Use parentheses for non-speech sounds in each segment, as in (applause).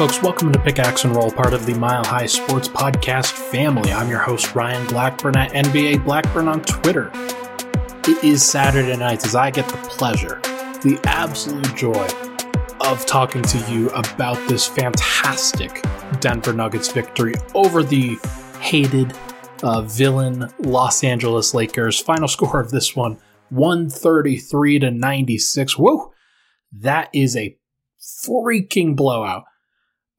Folks, welcome to Pickaxe and Roll, part of the Mile High Sports Podcast family. I'm your host, Ryan Blackburn at NBA Blackburn on Twitter. It is Saturday night as I get the pleasure, the absolute joy of talking to you about this fantastic Denver Nuggets victory over the hated uh, villain Los Angeles Lakers. Final score of this one 133 to 96. Whoa, that is a freaking blowout.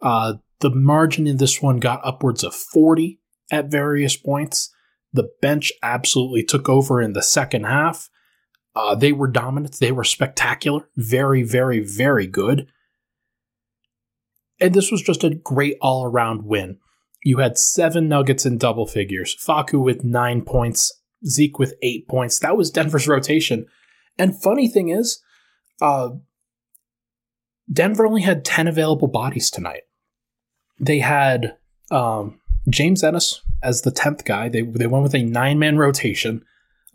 Uh, the margin in this one got upwards of 40 at various points. The bench absolutely took over in the second half. Uh, they were dominant. They were spectacular. Very, very, very good. And this was just a great all around win. You had seven Nuggets in double figures. Facu with nine points. Zeke with eight points. That was Denver's rotation. And funny thing is, uh, Denver only had 10 available bodies tonight. They had um, James Ennis as the 10th guy. They, they went with a nine man rotation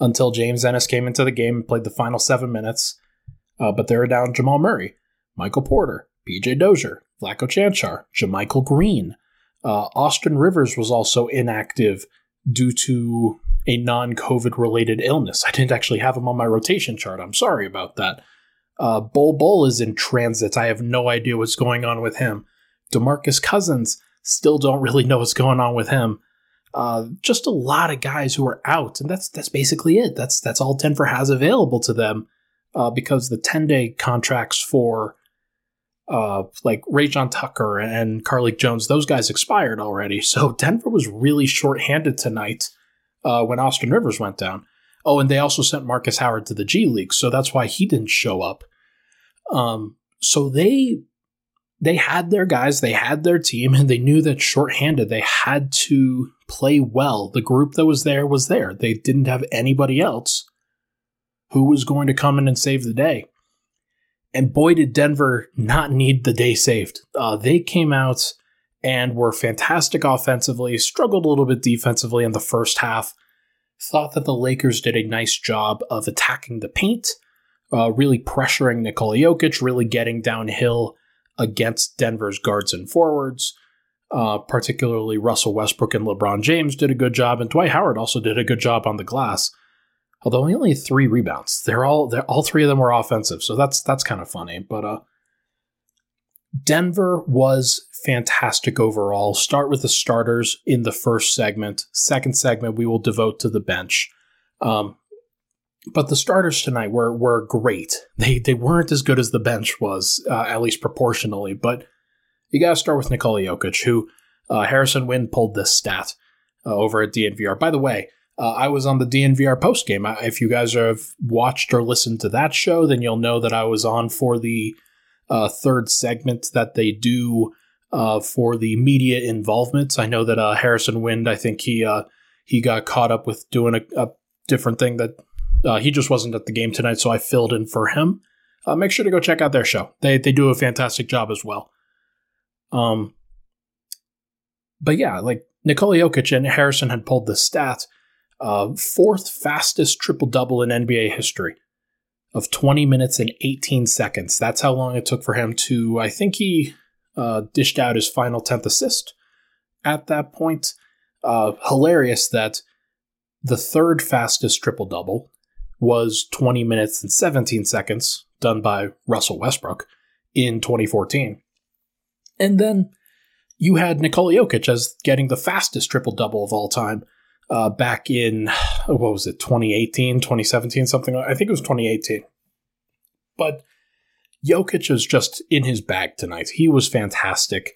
until James Ennis came into the game and played the final seven minutes. Uh, but they were down Jamal Murray, Michael Porter, PJ Dozier, Vlatko Cancar, JaMychal Green. Uh, Austin Rivers was also inactive due to a non COVID related illness. I didn't actually have him on my rotation chart. I'm sorry about that. Uh, Bol Bol is in transit. I have no idea what's going on with him. Demarcus Cousins still don't really know what's going on with him. Uh, just a lot of guys who are out, and that's that's basically it. That's that's all Denver has available to them uh, because the ten day contracts for uh, like Rayjon Tucker and Carlik Jones, those guys expired already. So (laughs) Denver was really short-handed tonight uh, when Austin Rivers went down. Oh, and they also sent Marcus Howard to the G League, so that's why he didn't show up. Um, so they they had their guys, they had their team, and they knew that shorthanded they had to play well. The group that was there was there. They didn't have anybody else who was going to come in and save the day. And boy, did Denver not need the day saved. Uh, they came out and were fantastic offensively, struggled a little bit defensively in the first half. Thought that the Lakers did a nice job of attacking the paint, uh, really pressuring Nikola Jokic, really getting downhill against Denver's guards and forwards. Uh, particularly Russell Westbrook and LeBron James did a good job, and Dwight Howard also did a good job on the glass. Although he only had three rebounds, they're all they're, all three of them were offensive, so that's that's kind of funny. But uh, Denver was fantastic overall. Start with the starters in the first segment. Second segment we will devote to the bench. Um, but the starters tonight were were great. They they weren't as good as the bench was, uh, at least proportionally. But you got to start with Nikola Jokic, who uh, Harrison Wind pulled this stat uh, over at DNVR. By the way, uh, I was on the DNVR post game. If you guys have watched or listened to that show, then you'll know that I was on for the uh, third segment that they do uh, for the media involvement. I know that Harrison Wind, I think he he got caught up with doing a, a different thing that uh, he just wasn't at the game tonight, so I filled in for him. Uh, make sure to go check out their show. They they do a fantastic job as well. Um, but yeah, like Nikola Jokic and Harrison had pulled the stat, uh, fourth fastest triple double in NBA history of 20 minutes and 18 seconds. That's how long it took for him to. I think he uh, dished out his final 10th assist at that point. Uh, hilarious that the third fastest triple double was 20 minutes and 17 seconds, done by Russell Westbrook in 2014. And then you had Nikola Jokic as getting the fastest triple double of all time uh, back in, (sighs) what was it, 2018, 2017, something? I think it was 2018. But Jokic is just in his bag tonight. He was fantastic.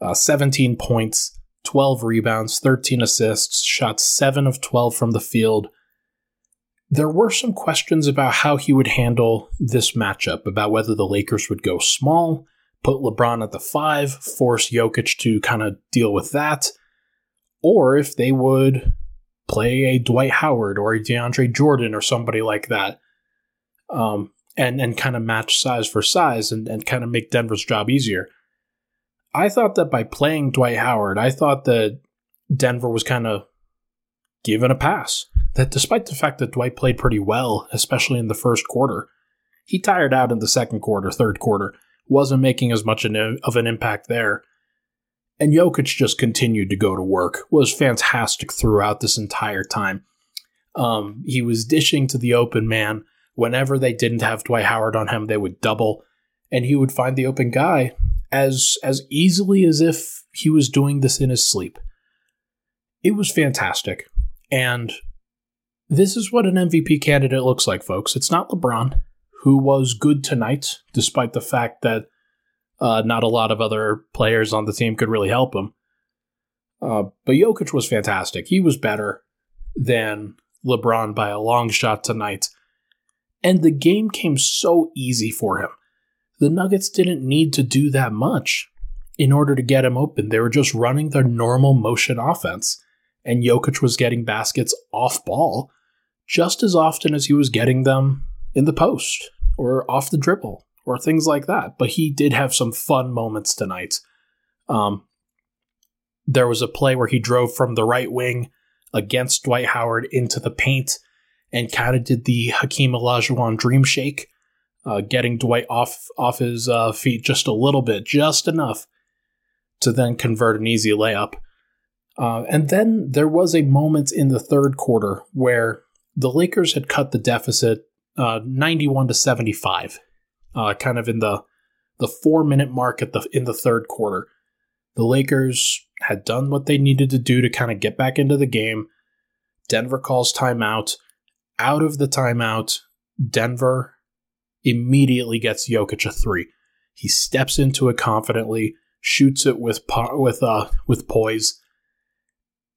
Uh, 17 points, 12 rebounds, 13 assists, shot 7 of 12 from the field, there were some questions about how he would handle this matchup, about whether the Lakers would go small, put LeBron at the five, force Jokic to kind of deal with that, or if they would play a Dwight Howard or a DeAndre Jordan or somebody like that, um, and and kind of match size for size and, and kind of make Denver's job easier. I thought that by playing Dwight Howard, I thought that Denver was kind of given a pass that despite the fact that Dwight played pretty well, especially in the first quarter, he tired out in the second quarter, third quarter, wasn't making as much of an impact there. And Jokic just continued to go to work, was fantastic throughout this entire time. Um, he was dishing to the open man. Whenever they didn't have Dwight Howard on him, they would double, and he would find the open guy as as easily as if he was doing this in his sleep. It was fantastic. And this is what an MVP candidate looks like, folks. It's not LeBron, who was good tonight, despite the fact that uh, not a lot of other players on the team could really help him. Uh, but Jokic was fantastic. He was better than LeBron by a long shot tonight. And the game came so easy for him. The Nuggets didn't need to do that much in order to get him open. They were just running their normal motion offense. And Jokic was getting baskets off ball just as often as he was getting them in the post or off the dribble or things like that. But he did have some fun moments tonight. Um, there was a play where he drove from the right wing against Dwight Howard into the paint and kind of did the Hakeem Olajuwon dream shake, uh, getting Dwight off off his uh, feet just a little bit, just enough to then convert an easy layup. Uh, and then there was a moment in the third quarter where the Lakers had cut the deficit uh, 91 to 75, uh, kind of in the the four minute mark at the in the third quarter. The Lakers had done what they needed to do to kind of get back into the game. Denver calls timeout. Out of the timeout, Denver immediately gets Jokic a three. He steps into it confidently, shoots it with with uh with poise,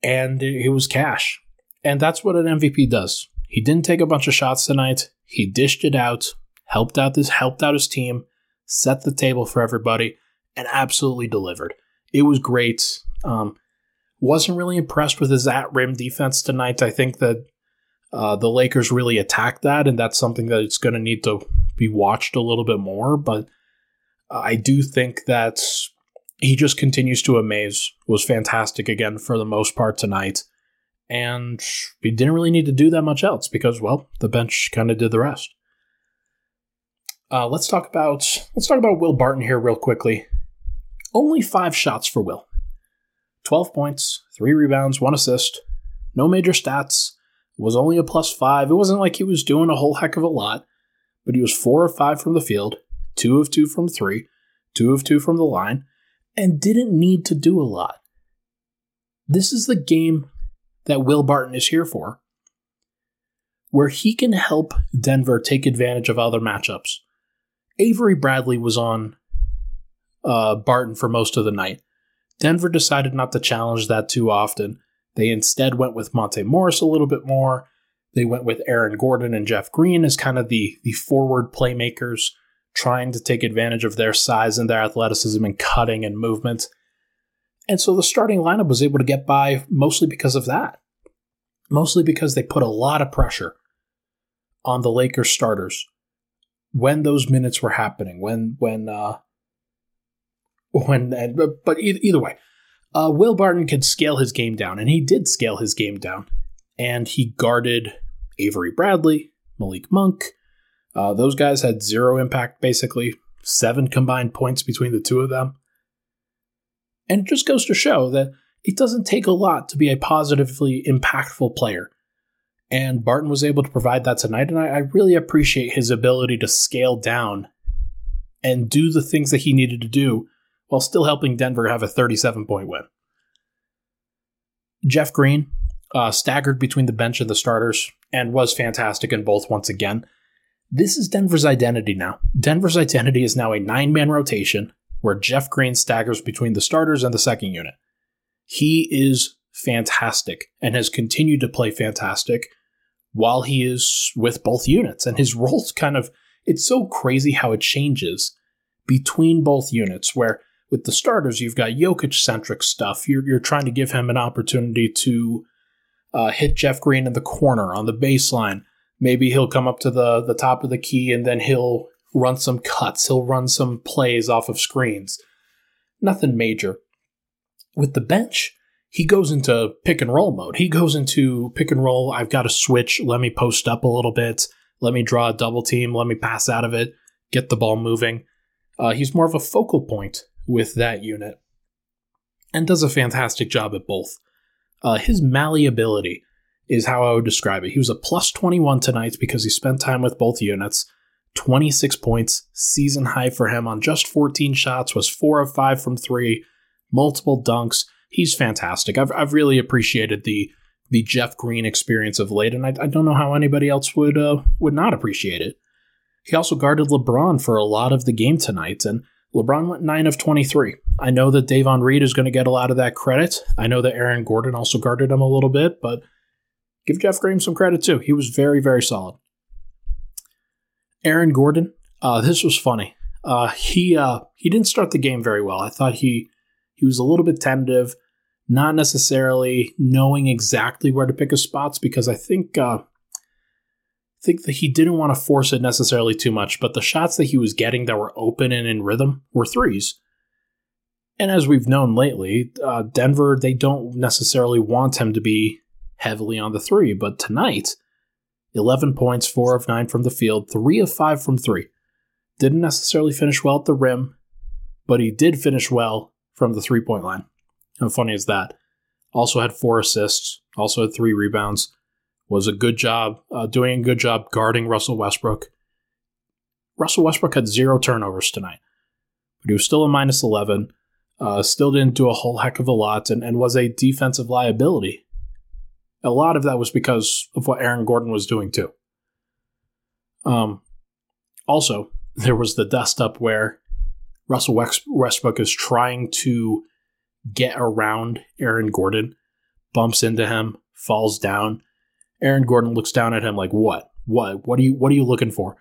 and it was cash. And that's what an MVP does. He didn't take a bunch of shots tonight. He dished it out, helped out this helped out his team, set the table for everybody, and absolutely delivered. It was great. Um, wasn't really impressed with his at rim defense tonight. I think that uh, the Lakers really attacked that, and that's something that it's going to need to be watched a little bit more. But I do think that he just continues to amaze. Was fantastic again for the most part tonight, and he didn't really need to do that much else because, well, the bench kind of did the rest. Uh, let's talk about let's talk about Will Barton here real quickly. Only five shots for Will. 12 points, 3 rebounds, 1 assist. No major stats. Was only a plus 5. It wasn't like he was doing a whole heck of a lot, but he was 4 of 5 from the field, 2 of 2 from 3, 2 of 2 from the line, and didn't need to do a lot. This is the game that Will Barton is here for, where he can help Denver take advantage of other matchups. Avery Bradley was on uh, Barton for most of the night. Denver decided not to challenge that too often. They instead went with Monte Morris a little bit more. They went with Aaron Gordon and Jeff Green as kind of the, the forward playmakers, trying to take advantage of their size and their athleticism and cutting and movement. And so the starting lineup was able to get by mostly because of that. Mostly because they put a lot of pressure on the Lakers starters when those minutes were happening, when when uh, when but either way, uh, Will Barton could scale his game down, and he did scale his game down, and he guarded Avery Bradley, Malik Monk. Uh, those guys had zero impact, basically seven combined points between the two of them, and it just goes to show that it doesn't take a lot to be a positively impactful player. And Barton was able to provide that tonight, and I, I really appreciate his ability to scale down and do the things that he needed to do while still helping Denver have a 37 point win. Jeff Green uh, staggered between the bench and the starters and was fantastic in both once again. This is Denver's identity now. Denver's identity is now a nine man rotation where Jeff Green staggers between the starters and the second unit. He is fantastic and has continued to play fantastic while he is with both units. And his role's kind of, it's so crazy how it changes between both units, where with the starters, you've got Jokic centric stuff. You're, you're trying to give him an opportunity to uh, hit Jeff Green in the corner on the baseline. Maybe he'll come up to the, the top of the key and then he'll run some cuts. He'll run some plays off of screens. Nothing major. With the bench, he goes into pick and roll mode. He goes into pick and roll. I've got to switch. Let me post up a little bit. Let me draw a double team. Let me pass out of it. Get the ball moving. Uh, he's more of a focal point with that unit and does a fantastic job at both. Uh, his malleability is how I would describe it. He was a plus 21 tonight because he spent time with both units. 26 points, season high for him on just 14 shots, was 4 of 5 from 3, multiple dunks. He's fantastic. I've, I've really appreciated the the Jeff Green experience of late, and I, I don't know how anybody else would uh, would not appreciate it. He also guarded LeBron for a lot of the game tonight, and LeBron went 9 of 23. I know that Davon Reed is going to get a lot of that credit. I know that Aaron Gordon also guarded him a little bit, but give Jeff Green some credit too. He was very, very solid. Aaron Gordon, uh, this was funny. Uh, he uh, he didn't start the game very well. I thought he he was a little bit tentative, not necessarily knowing exactly where to pick his spots because I think uh, think that he didn't want to force it necessarily too much. But the shots that he was getting that were open and in rhythm were threes. And as we've known lately, uh, Denver they don't necessarily want him to be heavily on the three, but tonight 11 points, 4 of 9 from the field, 3 of 5 from 3. Didn't necessarily finish well at the rim, but he did finish well from the three point line. How funny is that? Also had 4 assists, also had 3 rebounds. Was a good job, uh, doing a good job guarding Russell Westbrook. Russell Westbrook had zero turnovers tonight, but he was still a minus 11. Uh, still didn't do a whole heck of a lot and, and was a defensive liability a lot of that was because of what Aaron Gordon was doing too. Um, also, (laughs) there was the dust up where Russell Westbrook is trying to get around Aaron Gordon, bumps into him, falls down. Aaron Gordon looks down at him like, "What? What? What are you? What are you looking for?"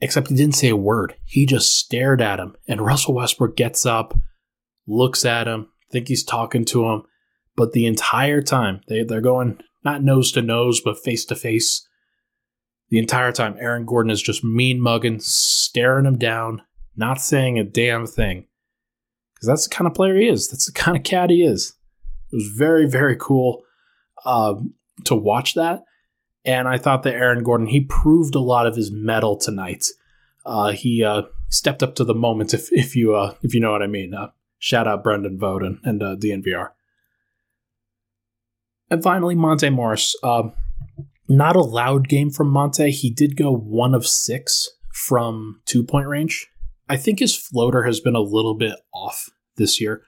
Except he didn't say a word. He just stared at him, and Russell Westbrook gets up, looks at him, think he's talking to him, but the entire time, they, they're going not nose to nose, but face to face. The entire time, Aaron Gordon is just mean mugging, staring him down, not saying a damn thing. Because that's the kind of player he is. That's the kind of cat he is. It was very, very cool uh, to watch that. And I thought that Aaron Gordon, he proved a lot of his mettle tonight. Uh, he uh, stepped up to the moment, if, if you uh, if you know what I mean. Uh, shout out Brendan and, and uh, DNVR. And finally, Monte Morris. Uh, not a loud game from Monte. He did go one of six from two point range. I think his floater has been a little bit off this year.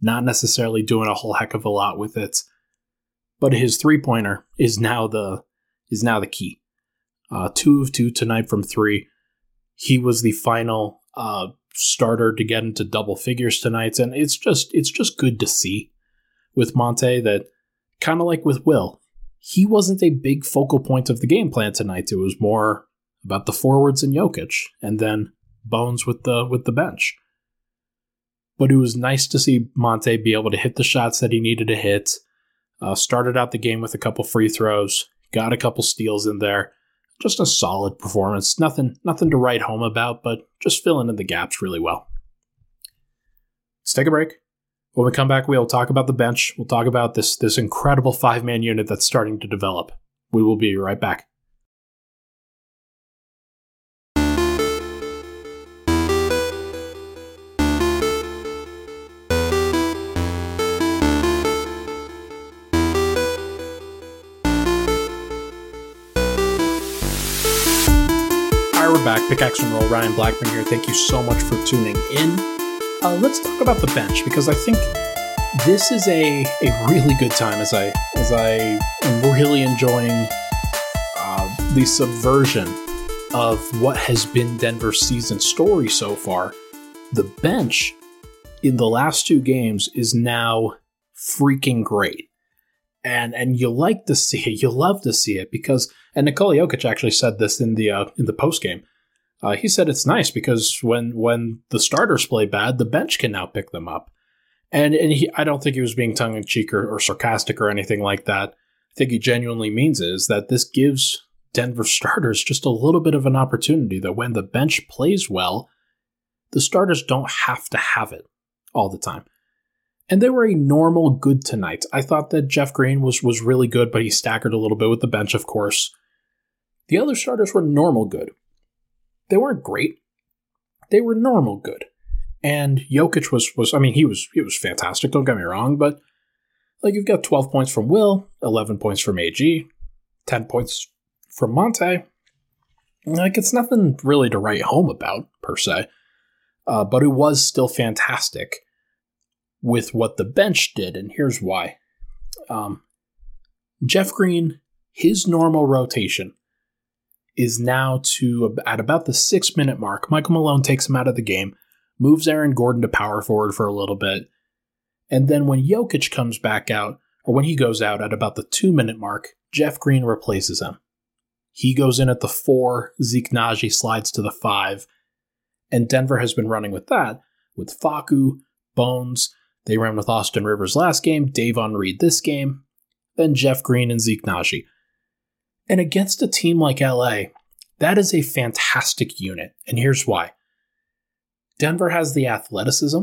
Not necessarily doing a whole heck of a lot with it, but his three pointer is now the is now the key. Uh, two of two tonight from three. He was the final uh, starter to get into double figures tonight, and it's just it's just good to see with Monte that kind of like with Will, he wasn't a big focal point of the game plan tonight. It was more about the forwards and Jokic, and then Bones with the with the bench. But it was nice to see Monte be able to hit the shots that he needed to hit. Uh, started out the game with a couple free throws, got a couple steals in there. Just a solid performance. Nothing nothing to write home about, but just filling in the gaps really well. Let's take a break. When we come back, we'll talk about the bench. We'll talk about this this incredible five man unit that's starting to develop. We will be right back. we're back. Pickaxe and Roll, Ryan Blackburn here. Thank you so much for tuning in. Uh, let's talk about the bench because I think this is a, a really good time as I as I am really enjoying uh, the subversion of what has been Denver's season story so far. The bench in the last two games is now freaking great. And and you like to see it, you love to see it because and Nikola Jokic actually said this in the uh, in the post game. Uh, he said it's nice because when when the starters play bad, the bench can now pick them up. And and he, I don't think he was being tongue in cheek or, or sarcastic or anything like that. I think he genuinely means is that this gives Denver starters just a little bit of an opportunity that when the bench plays well, the starters don't have to have it all the time. And they were a normal good tonight. I thought that Jeff Green was was really good, but he staggered a little bit with the bench, of course. The other starters were normal good. They weren't great. they were normal good. And Jokic was was I mean he was he was fantastic. Don't get me wrong, but like you've got 12 points from Will, 11 points from AG, 10 points from Monte. Like it's nothing really to write home about per se, uh, but it was still fantastic with what the bench did, and here's why. Um, Jeff Green, his normal rotation is now to at about the six minute mark. Michael Malone takes him out of the game, moves Aaron Gordon to power forward for a little bit, and then when Jokic comes back out, or when he goes out at about the two minute mark, Jeff Green replaces him. He goes in at the four, Zeke Nnaji slides to the five, and Denver has been running with that with Facu, Bones. They ran with Austin Rivers last game, Davon Reed this game, then Jeff Green and Zeke Nnaji. And against a team like LA, that is a fantastic unit. And here's why Denver has the athleticism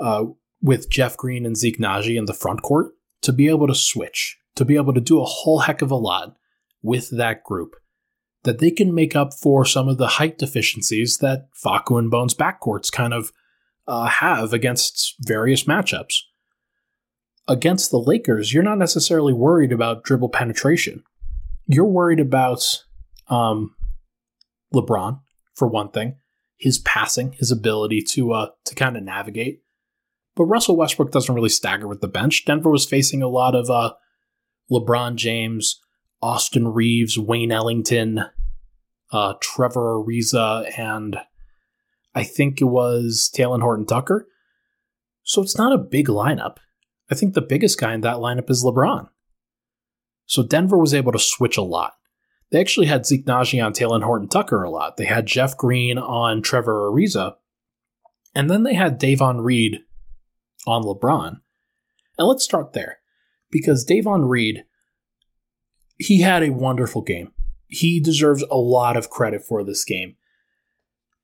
uh, with Jeff Green and Zeke Nnaji in the front court to be able to switch, to be able to do a whole heck of a lot with that group. That they can make up for some of the height deficiencies that Facu and Bones backcourts kind of uh, have against various matchups. Against the Lakers, you're not necessarily worried about dribble penetration you're worried about um, LeBron for one thing, his passing, his ability to uh, to kind of navigate. But Russell Westbrook doesn't really stagger with the bench. Denver was facing a lot of uh, LeBron James, Austin Reaves, Wayne Ellington, uh, Trevor Ariza, and I think it was Talen Horton Tucker. So it's not a big lineup. I think the biggest guy in that lineup is LeBron. So Denver was able to switch a lot. They actually had Zeke Nnaji on Talen Horton Tucker a lot. They had Jeff Green on Trevor Ariza. And then they had Davon Reed on LeBron. And let's start there. Because Davon Reed, he had a wonderful game. He deserves a lot of credit for this game.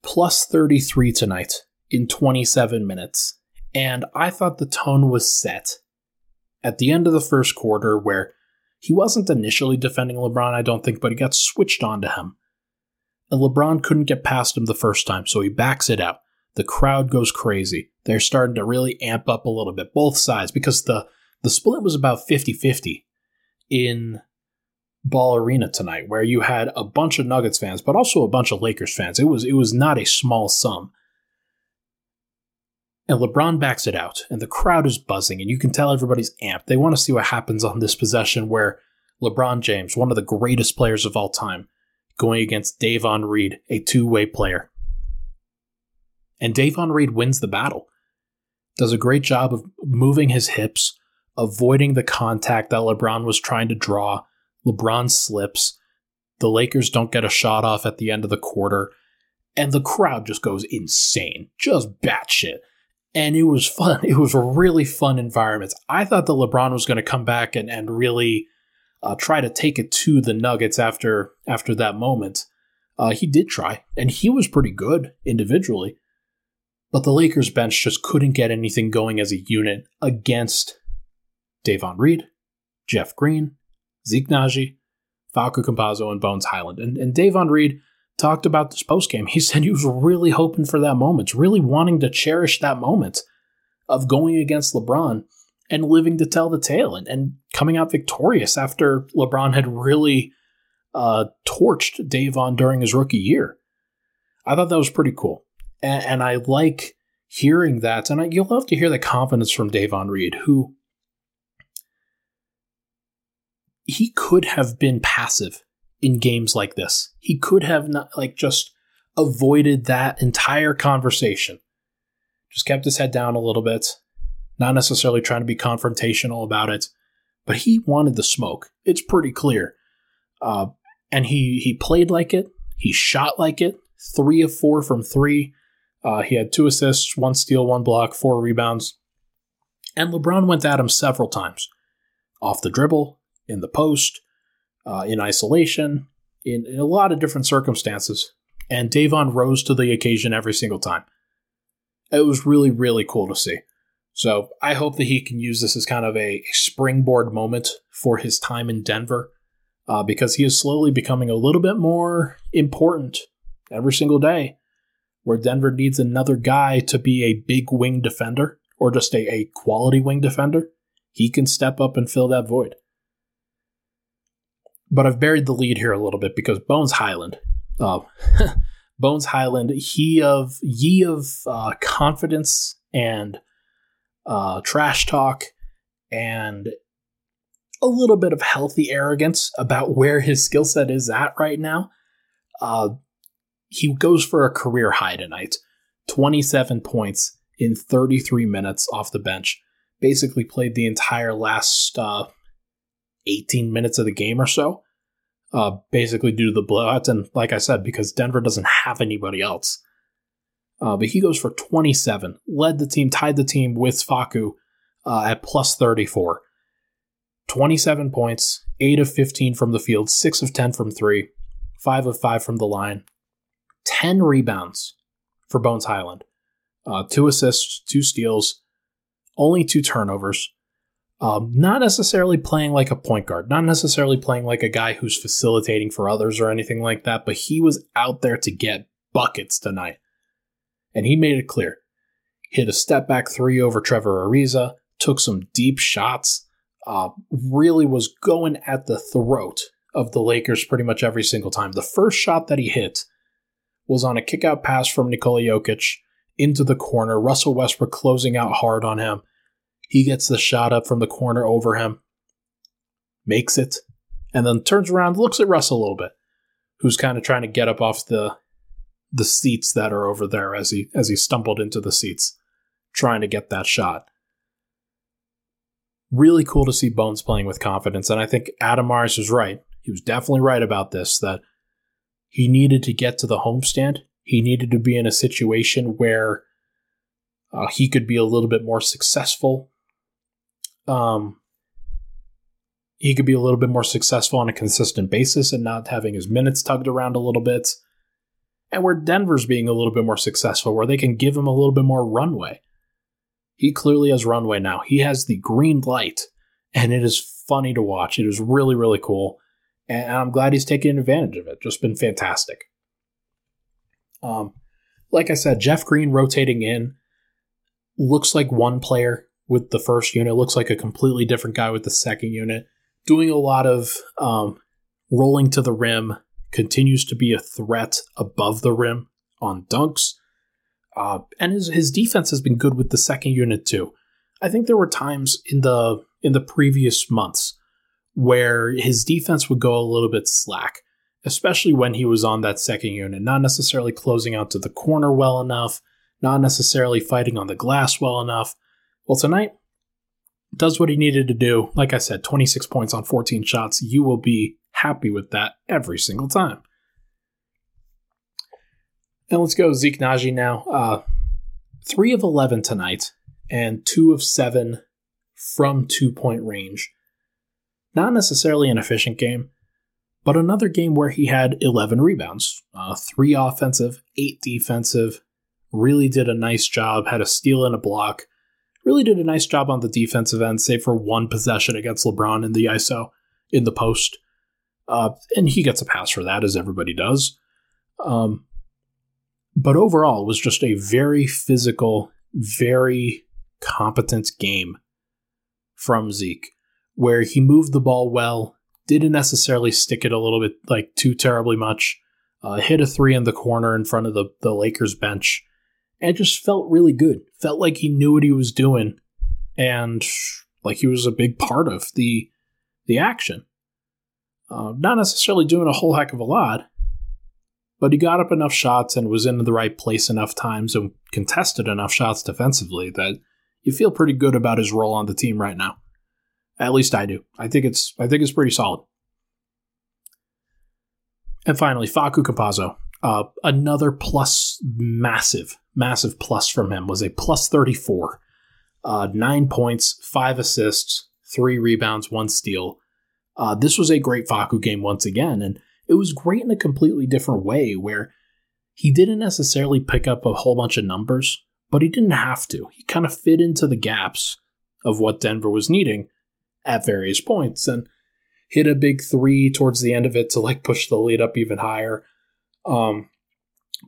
Plus 33 tonight in 27 minutes. And I thought the tone was set at the end of the first quarter where he wasn't initially defending LeBron, I don't think, but he got switched on to him. And LeBron couldn't get past him the first time, so he backs it out. The crowd goes crazy. They're starting to really amp up a little bit, both sides, because the, the split was about 50 50 in Ball Arena tonight, where you had a bunch of Nuggets fans, but also a bunch of Lakers fans. It was it was not a small sum. And LeBron backs it out, and the crowd is buzzing, and you can tell everybody's amped. They want to see what happens on this possession where LeBron James, one of the greatest players of all time, going against Davon Reed, a two way player. And Davon Reed wins the battle. Does a great job of moving his hips, avoiding the contact that LeBron was trying to draw. LeBron slips. The Lakers don't get a shot off at the end of the quarter. And the crowd just goes insane, just batshit and it was fun. (laughs) It was a really fun environment. I thought that LeBron was going to come back and, and really uh, try to take it to the Nuggets after after that moment. Uh, he did try, and he was pretty good individually. But the Lakers bench just couldn't get anything going as a unit against Davon Reed, Jeff Green, Zeke Nnaji, Facu Campazzo, and Bones Hyland. And, and Davon Reed talked about this post game. He said he was really hoping for that moment, really wanting to cherish that moment of going against LeBron and living to tell the tale and, and coming out victorious after LeBron had really uh, torched Davon during his rookie year. I thought that was pretty cool. And, and I like hearing that. And I, you'll love to hear the confidence from Davon Reed, who he could have been passive in games like this. He could have not like just avoided that entire conversation. Just kept his head down a little bit, not necessarily trying to be confrontational about it, but he wanted the smoke. It's pretty clear. Uh, and he he played like it. He shot like it. Three of four from three. Uh, he had two assists, one steal, one block, four rebounds. And LeBron went at him several times, off the dribble, in the post, uh, in isolation, in, in, a lot of different circumstances. And Davon rose to the occasion every single time. It was really, really cool to see. So I hope that he can use this as kind of a springboard moment for his time in Denver uh, because he is slowly becoming a little bit more important every single day. where Denver needs another guy to be a big wing defender or just a, a quality wing defender, he can step up and fill that void. But I've buried the lead here a little bit because Bones Hyland, uh, (laughs) Bones Hyland, he of ye of uh, confidence and uh, trash talk and a little bit of healthy arrogance about where his skill set is at right now. Uh, he goes for a career high tonight 27 points in 33 minutes off the bench. Basically, played the entire last uh, 18 minutes of the game or so. Uh, basically, due to the blowouts. And like I said, because Denver doesn't have anybody else. Uh, but he goes for 27, led the team, tied the team with Facu uh, at plus 34. 27 points, 8 of 15 from the field, 6 of 10 from 3, 5 of 5 from the line, 10 rebounds for Bones Hyland, uh, 2 assists, 2 steals, only 2 turnovers. Um, not necessarily playing like a point guard, not necessarily playing like a guy who's facilitating for others or anything like that, but he was out there to get buckets tonight. And he made it clear. Hit a step back three over Trevor Ariza, took some deep shots, uh, really was going at the throat of the Lakers pretty much every single time. The first shot that he hit was on a kickout pass from Nikola Jokic into the corner. Russell Westbrook closing out hard on him. He gets the shot up from the corner over him, makes it, and then turns around, looks at Russ a little bit, who's kind of trying to get up off the the seats that are over there as he as he stumbled into the seats, trying to get that shot really cool to see Bones playing with confidence. And I think Adam Mares was right. He was definitely right about this that he needed to get to the homestand. He needed to be in a situation where uh, he could be a little bit more successful. Um, he could be a little bit more successful on a consistent basis and not having his minutes tugged around a little bit. And where Denver's being a little bit more successful, where they can give him a little bit more runway. He clearly has runway now. He has the green light, and it is funny to watch. It is really, really cool. And I'm glad he's taking advantage of it. Just been fantastic. Um, like I said, Jeff Green rotating in looks like one player with the first unit, looks like a completely different guy with the second unit. Doing a lot of um, rolling to the rim, continues to be a threat above the rim on dunks. Uh, and his, his defense has been good with the second unit too. I think there were times in the in the previous months where his defense would go a little bit slack, especially when he was on that second unit, not necessarily closing out to the corner well enough, not necessarily fighting on the glass well enough. Well, tonight does what he needed to do. Like I said, 26 points on 14 shots. You will be happy with that every single time. And let's go Zeke Nnaji now. Uh, three of 11 tonight and two of seven from two point range. Not necessarily an efficient game, but another game where he had 11 rebounds, uh, three offensive, eight defensive. Really did a nice job, had a steal and a block. Really did a nice job on the defensive end, save for one possession against LeBron in the ISO in the post. Uh, and he gets a pass for that, as everybody does. Um, but overall, it was just a very physical, very competent game from Zeke, where he moved the ball well, didn't necessarily stick it a little bit like too terribly much, uh, hit a three in the corner in front of the, the Lakers bench, and just felt really good. Felt like he knew what he was doing, and like he was a big part of the the action. Uh, not necessarily doing a whole heck of a lot, but he got up enough shots and was in the right place enough times and contested enough shots defensively that you feel pretty good about his role on the team right now. At least I do. I think it's I think it's pretty solid. And finally, Facu Campazzo. Uh, another plus massive, massive plus from him was a plus 34. Uh, nine points, five assists, three rebounds, one steal. Uh, this was a great Facu game once again, and it was great in a completely different way where he didn't necessarily pick up a whole bunch of numbers, but he didn't have to. He kind of fit into the gaps of what Denver was needing at various points and hit a big three towards the end of it to like push the lead up even higher. Um,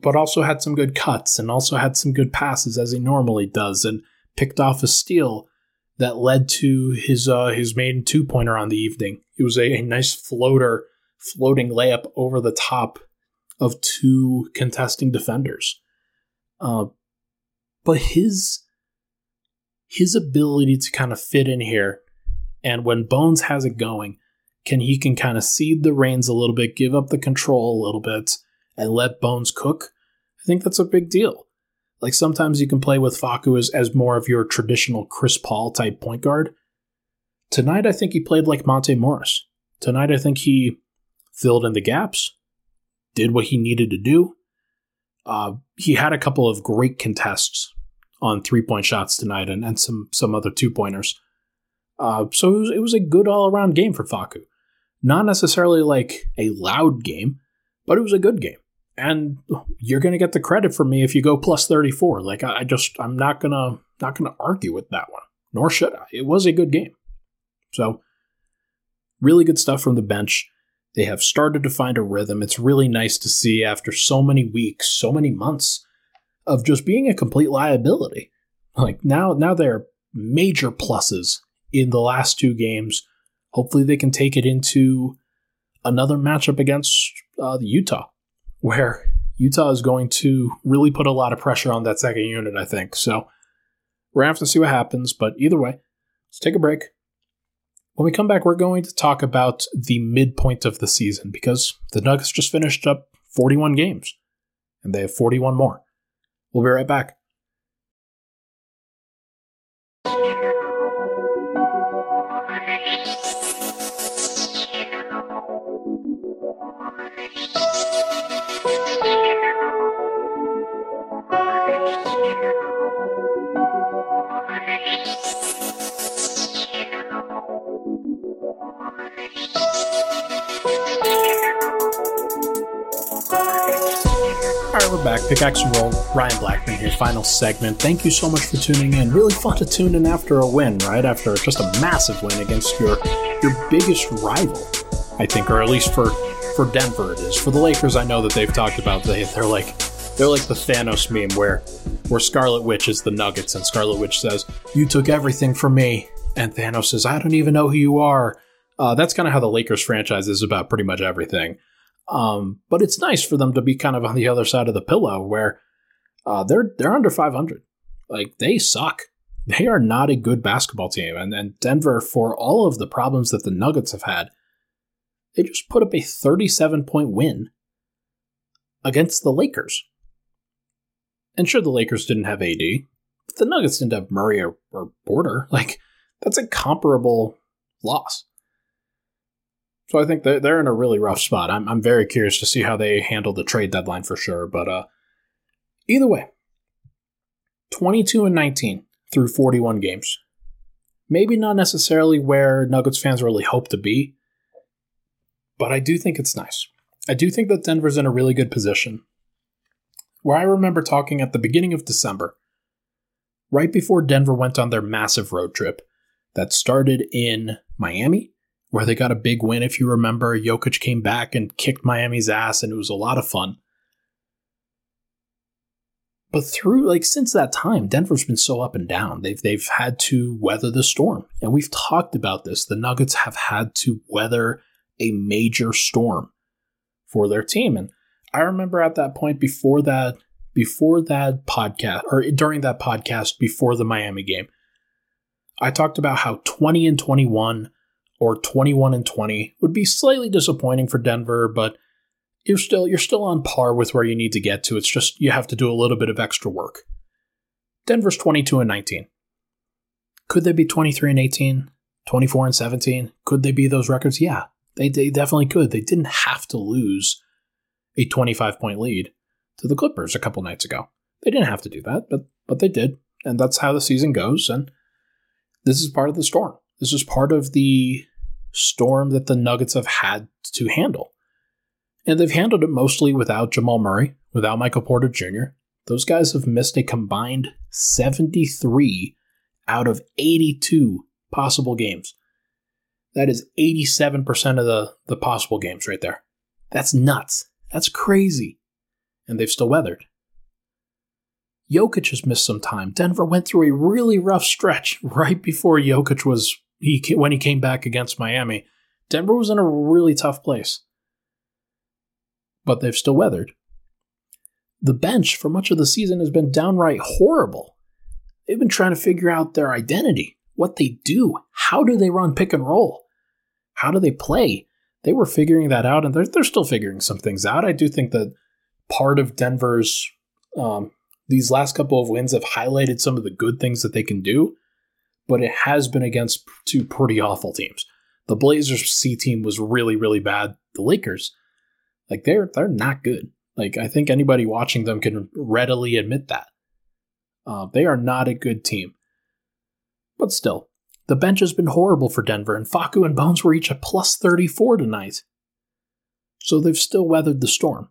but also had some good cuts and also had some good passes as he normally does, and picked off a steal that led to his uh, his main two pointer on the evening. It was a, a nice floater, floating layup over the top of two contesting defenders. Uh, but his his ability to kind of fit in here, and when Bones has it going, can he can kind of cede the reins a little bit, give up the control a little bit, and let Bones cook. I think that's a big deal. Like sometimes you can play with Facu as, as more of your traditional Chris Paul type point guard. Tonight, I think he played like Monte Morris. Tonight, I think he filled in the gaps, did what he needed to do. Uh, he had a couple of great contests on three point shots tonight and, and some some other two pointers. Uh, so it was, it was a good all around game for Facu. Not necessarily like a loud game, but it was a good game. And you're gonna get the credit from me if you go plus 34. Like I, I just I'm not gonna not gonna argue with that one. Nor should I. It was a good game. So really good stuff from the bench. They have started to find a rhythm. It's really nice to see after so many weeks, so many months of just being a complete liability. Like now, now they're major pluses in the last two games. Hopefully, they can take it into another matchup against uh, the Utah, where Utah is going to really put a lot of pressure on that second unit. I think so. We're gonna have to see what happens, but either way, let's take a break. When we come back, we're going to talk about the midpoint of the season because the Nuggets just finished up 41 games and they have 41 more. We'll be right back. All right, we're back. Pickaxe and Roll. Ryan Blackburn here, final segment. Thank you so much for tuning in. Really fun to tune in after a win, right? After just a massive win against your your biggest rival, I think, or at least for for Denver it is. For the Lakers, I know that they've talked about they they're like they're like the Thanos meme where where Scarlet Witch is the Nuggets and Scarlet Witch says, "You took everything from me," and Thanos says, "I don't even know who you are." Uh, that's kind of how the Lakers franchise is about pretty much everything. Um, but it's nice for them to be kind of on the other side of the pillow where uh, they're they're under 500. Like they suck. (laughs) They are not a good basketball team. And then Denver, for all of the problems that the Nuggets have had, they just put up a 37 point win against the Lakers. And sure, the Lakers didn't have AD, but the Nuggets didn't have Murray or, or Porter. (laughs) Like that's a comparable loss. So I think they're, they're in a really rough spot. I'm, I'm very curious to see how they handle the trade deadline for sure. But uh, either way, 22 and 19 through 41 games. Maybe not necessarily where Nuggets fans really hope to be, but I do think it's nice. I do think that Denver's in a really good position. Where I remember talking at the beginning of December, right before Denver went on their massive road trip that started in Miami where they got a big win. If you remember, Jokic came back and kicked Miami's ass, and it was a lot of fun. But through like since that time, Denver's been so up and down. They've they've had to weather the storm, and we've talked about this. The Nuggets have had to weather a major storm for their team, and I remember at that point before that before that podcast or during that podcast before the Miami game, I talked about how 20 and 21 or 21 and 20 would be slightly disappointing for Denver, but you're still you're still on par with where you need to get to. It's just you have to do a little bit of extra work. Denver's 22 and 19. Could they be 23 and 18? 24 and 17? Could they be those records? Yeah, they, they definitely could. They didn't have to lose a 25 point lead to the Clippers a couple nights ago. They didn't have to do that, but but they did. And that's how the season goes and this is part of the storm. This is part of the storm that the Nuggets have had to handle. And they've handled it mostly without Jamal Murray, without Michael Porter Jr. Those guys have missed a combined 73 out of 82 possible games. That is 87% of the, the possible games right there. That's nuts. That's crazy. and they've still weathered. Jokic has missed some time. Denver went through a really rough stretch (laughs) right before Jokic was he when he came back against Miami. Denver was in a really tough place. But they've still weathered. The bench for much of the season has been downright horrible. They've been trying to figure out their identity, what they do, how do they run pick and roll, how do they play. They were figuring that out, and they're, they're still figuring some things out. I do think that part of Denver's um, these last couple of wins have highlighted some of the good things that they can do, but it has been against two pretty awful teams. The Blazers C team was really, really bad. The Lakers, like they're they're not good. Like I think anybody watching them can readily admit that. Uh, they are not a good team. But still, the bench has been horrible for Denver, and Facu and Bones were each a plus 34 tonight. So they've still weathered the storm.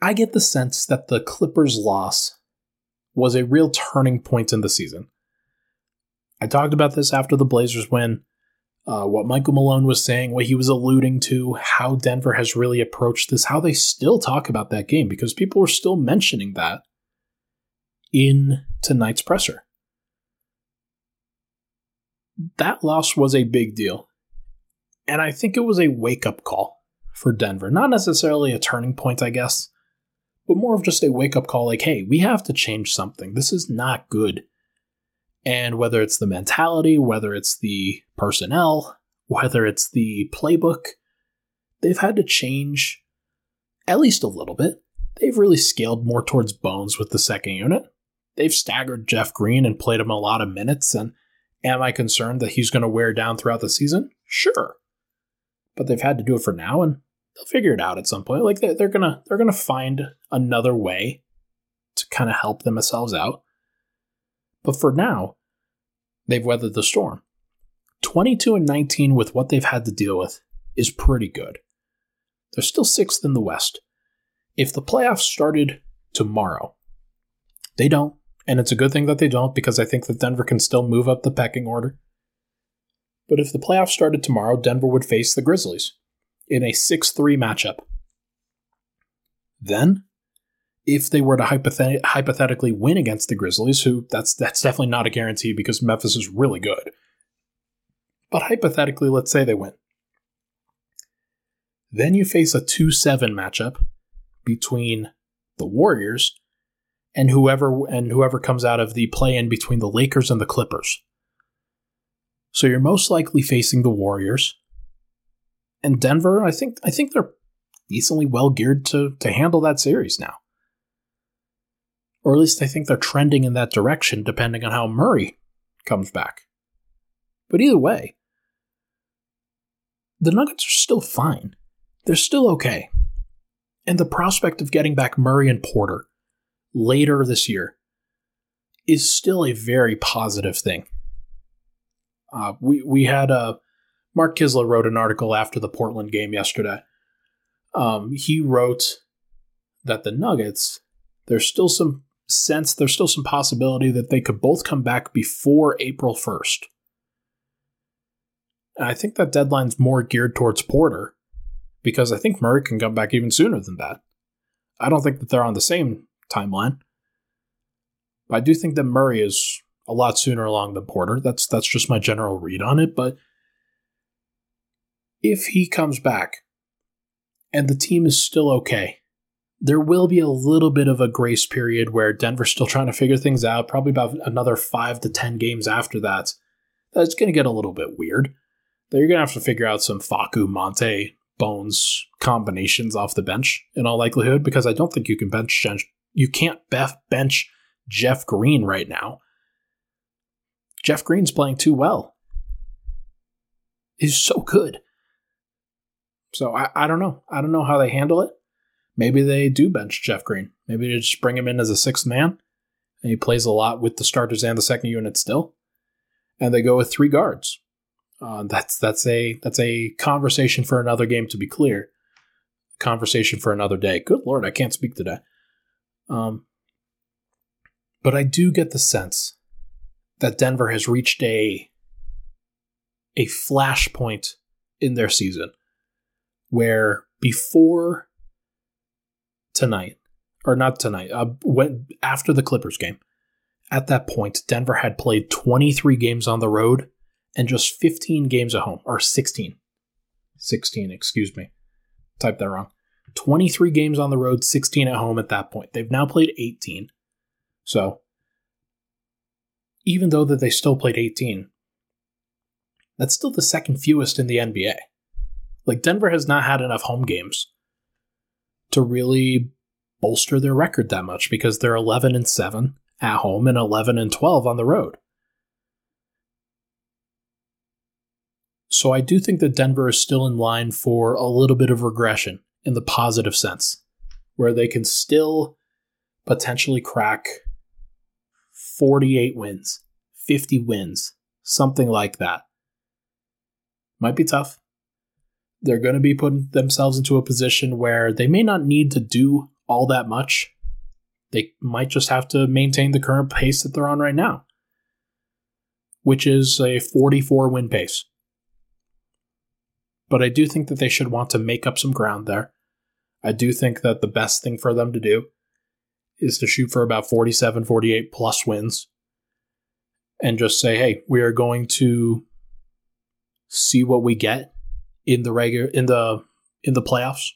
I get the sense that the Clippers' loss was a real turning point in the season. I talked about this after the Blazers win. Uh, what Michael Malone was saying, what he was alluding to, how Denver has really approached this, how they still talk about that game because people were still mentioning that in tonight's presser. That loss was a big deal. And I think it was a wake up call for Denver. Not necessarily a turning point, I guess, but more of just a wake up call like, hey, we have to change something. This is not good. And whether it's the mentality, whether it's the personnel, whether it's the playbook, they've had to change at least a little bit. They've really scaled more towards bones with the second unit. They've staggered Jeff Green and played him a lot of minutes. And am I concerned that he's going to wear down throughout the season? Sure. But they've had to do it for now, and they'll figure it out at some point. Like they're, gonna they're gonna find another way to kind of help themselves out. But for now, they've weathered the storm. 22 and 19 with what they've had to deal with is pretty good. They're still sixth in the West. If the playoffs started tomorrow, they don't. And it's a good thing that they don't because I think that Denver can still move up the pecking order. But if the playoffs started tomorrow, Denver would face the Grizzlies in a 6 3 matchup. Then, if they were to hypothet- hypothetically win against the Grizzlies, who that's that's definitely not a guarantee because Memphis is really good. But hypothetically, let's say they win. Then you face a 2 7 matchup between the Warriors and whoever and whoever comes out of the play in between the Lakers and the Clippers. So you're most likely facing the Warriors, and Denver, I think I think they're decently well geared to to handle that series now. Or at least I think they're trending in that direction depending on how Murray comes back. But either way, the Nuggets are still fine. They're still okay. And the prospect of getting back Murray and Porter later this year is still a very positive thing. Uh, we we had a Mark Kiszla wrote an article after the Portland game yesterday. Um, he wrote that the Nuggets, there's still some sense, there's still some possibility that they could both come back before April 1st. And I think that deadline's more geared towards Porter because I think Murray can come back even sooner than that. I don't think that they're on the same timeline. But I do think that Murray is a lot sooner along than Porter. That's that's just my general read on it, but if he comes back and the team is still okay, there will be a little bit of a grace period where Denver's still trying to figure things out, probably about another five to 10 games after that. That's going to get a little bit weird. You're going to have to figure out some Facu, Monte, Bones combinations off the bench in all likelihood because I don't think you can bench you can't bench Jeff Green right now. Jeff Green's playing too well. He's so good. So I, I don't know. I don't know how they handle it. Maybe they do bench Jeff Green. Maybe they just bring him in as a sixth man, and he plays a lot with the starters and the second unit still. And they go with three guards. Uh, that's that's a that's a conversation for another game. To be clear, conversation for another day. Good lord, I can't speak today. Um, but I do get the sense that Denver has reached a a flashpoint in their season where before tonight, or not tonight, uh, when, after the Clippers game, at that point, Denver had played 23 games on the road and just 15 games at home, or 16. 16, excuse me. Typed that wrong. 23 games on the road, 16 at home at that point. They've now played 18. So, even though that they still played 18, that's still the second fewest in the NBA. Like Denver has not had enough home games to really bolster their record that much because they're 11 and 7 at home and 11 and 12 on the road. So I do think that Denver is still in line for a little bit of regression in the positive sense, where they can still potentially crack 48 wins, 50 wins, something like that. Might be tough. They're going to be putting themselves into a position where they may not need to do all that much. They might just have to maintain the current pace that they're on right now, which is a 44 win pace. But I do think that they should want to make up some ground there. I do think that the best thing for them to do is to shoot for about 47, 48 plus wins and just say, hey, we are going to see what we get in the regular in the in the playoffs.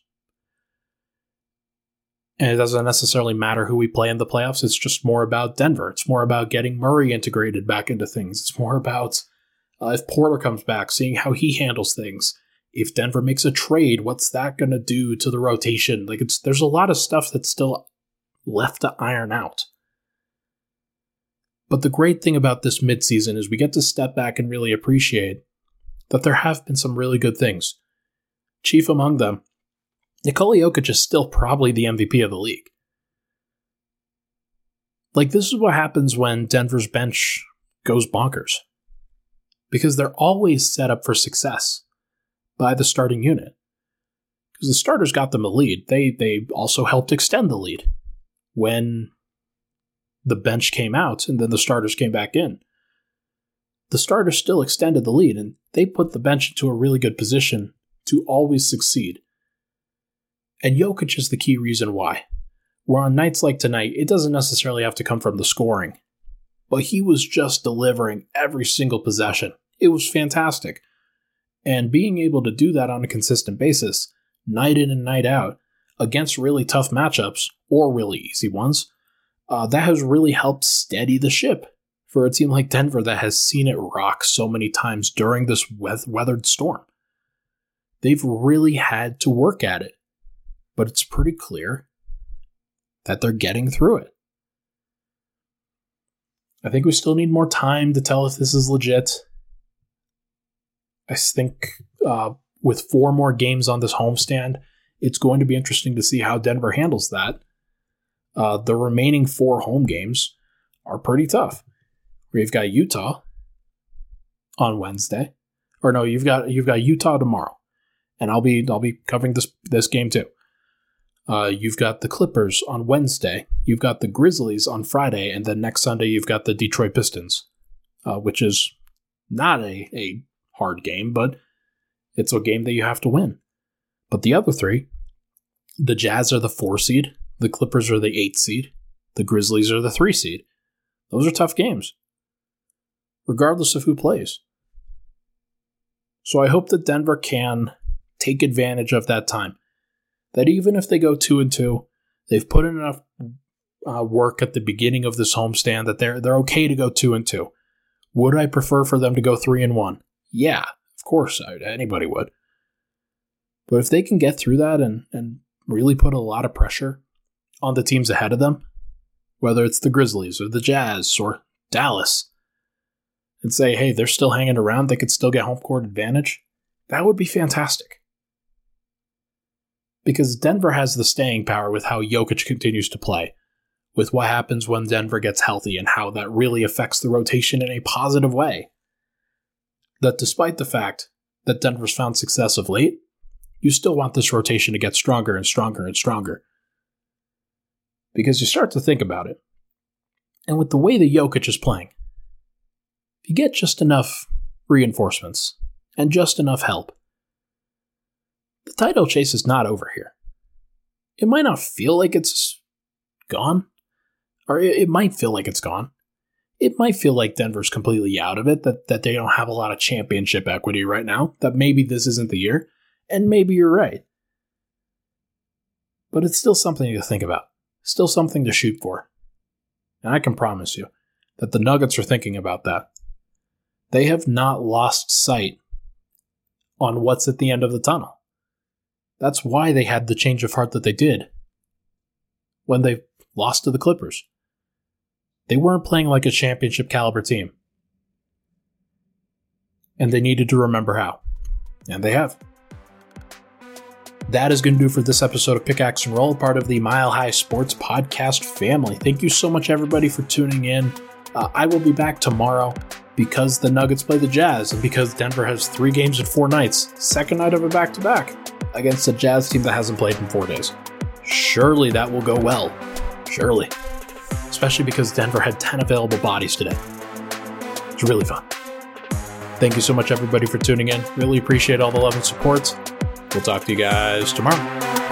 And it doesn't necessarily matter who we play in the playoffs. It's just more about Denver. It's more about getting Murray integrated back into things. It's more about uh, if Porter comes back, seeing how he handles things. If Denver makes a trade, what's that going to do to the rotation? Like it's there's a lot of stuff that's still left to iron out. But the great thing about this midseason is we get to step back and really appreciate that there have been some really good things. Chief among them, Nikola Jokic is still probably the MVP of the league. Like, this is what happens when Denver's bench goes bonkers. Because they're always set up for success by the starting unit. Because the starters got them a lead. They they also helped extend the lead when the bench came out and then the starters came back in the starters still extended the lead, and they put the bench into a really good position to always succeed. And Jokic is the key reason why. Where on nights like tonight, it doesn't necessarily have to come from the scoring, but he was just delivering every single possession. It was fantastic. And being able to do that on a consistent basis, night in and night out, against really tough matchups or really easy ones, uh, that has really helped steady the ship for a team like Denver that has seen it rock so many times during this weathered storm. They've really had to work at it, but it's pretty clear that they're getting through it. I think we still need more time to tell if this is legit. I think uh, with four more games on this homestand, it's going to be interesting to see how Denver handles that. Uh, the remaining four home games are pretty tough. We've got Utah on Wednesday, or no, you've got you've got Utah tomorrow, and I'll be I'll be covering this this game too. Uh, you've got the Clippers on Wednesday. You've got the Grizzlies on Friday, and then next Sunday you've got the Detroit Pistons, uh, which is not a, a hard game, but it's a game that you have to win. But the other three, the Jazz are the four seed, the Clippers are the eight seed, the Grizzlies are the three seed. Those are tough games regardless of who plays. So I hope that Denver can take advantage of that time. That even if they go two and two, they've put in enough uh, work at the beginning of this homestand that they're they're okay to go two and two. Would I prefer for them to go three and one? Yeah, of course, I, anybody would. But if they can get through that and and really put a lot of pressure on the teams ahead of them, whether it's the Grizzlies or the Jazz or Dallas, and say, hey, they're still hanging around, they could still get home court advantage, that would be fantastic. Because Denver has the staying power with how Jokic continues to play, with what happens when Denver gets healthy and how that really affects the rotation in a positive way. That despite the fact that Denver's found success of late, you still want this rotation to get stronger and stronger and stronger. Because you start to think about it, and with the way that Jokic is playing, you get just enough reinforcements and just enough help, the title chase is not over here. it might not feel like it's gone, or it, it might feel like it's gone. It might feel like Denver's completely out of it, that, that they don't have a lot of championship equity right now, that maybe this isn't the year, and maybe you're right. But it's still something to think about, still something to shoot for. And I can promise you that the Nuggets are thinking about that. They have not lost sight on what's at the end of the tunnel. That's why they had the change of heart that they did when they lost to the Clippers. They weren't playing like a championship caliber team. And they needed to remember how. And they have. That is going to do for this episode of Pickaxe and Roll, part of the Mile High Sports Podcast family. Thank you so much, everybody, for tuning in. Uh, I will be back tomorrow because the Nuggets play the Jazz and because Denver has three games in four nights, second night of a back to back against a Jazz team that hasn't played in four days. Surely that will go well. Surely. Especially because Denver had 10 available bodies today. It's really fun. Thank you so much, everybody, for tuning in. Really appreciate all the love and support. We'll talk to you guys tomorrow.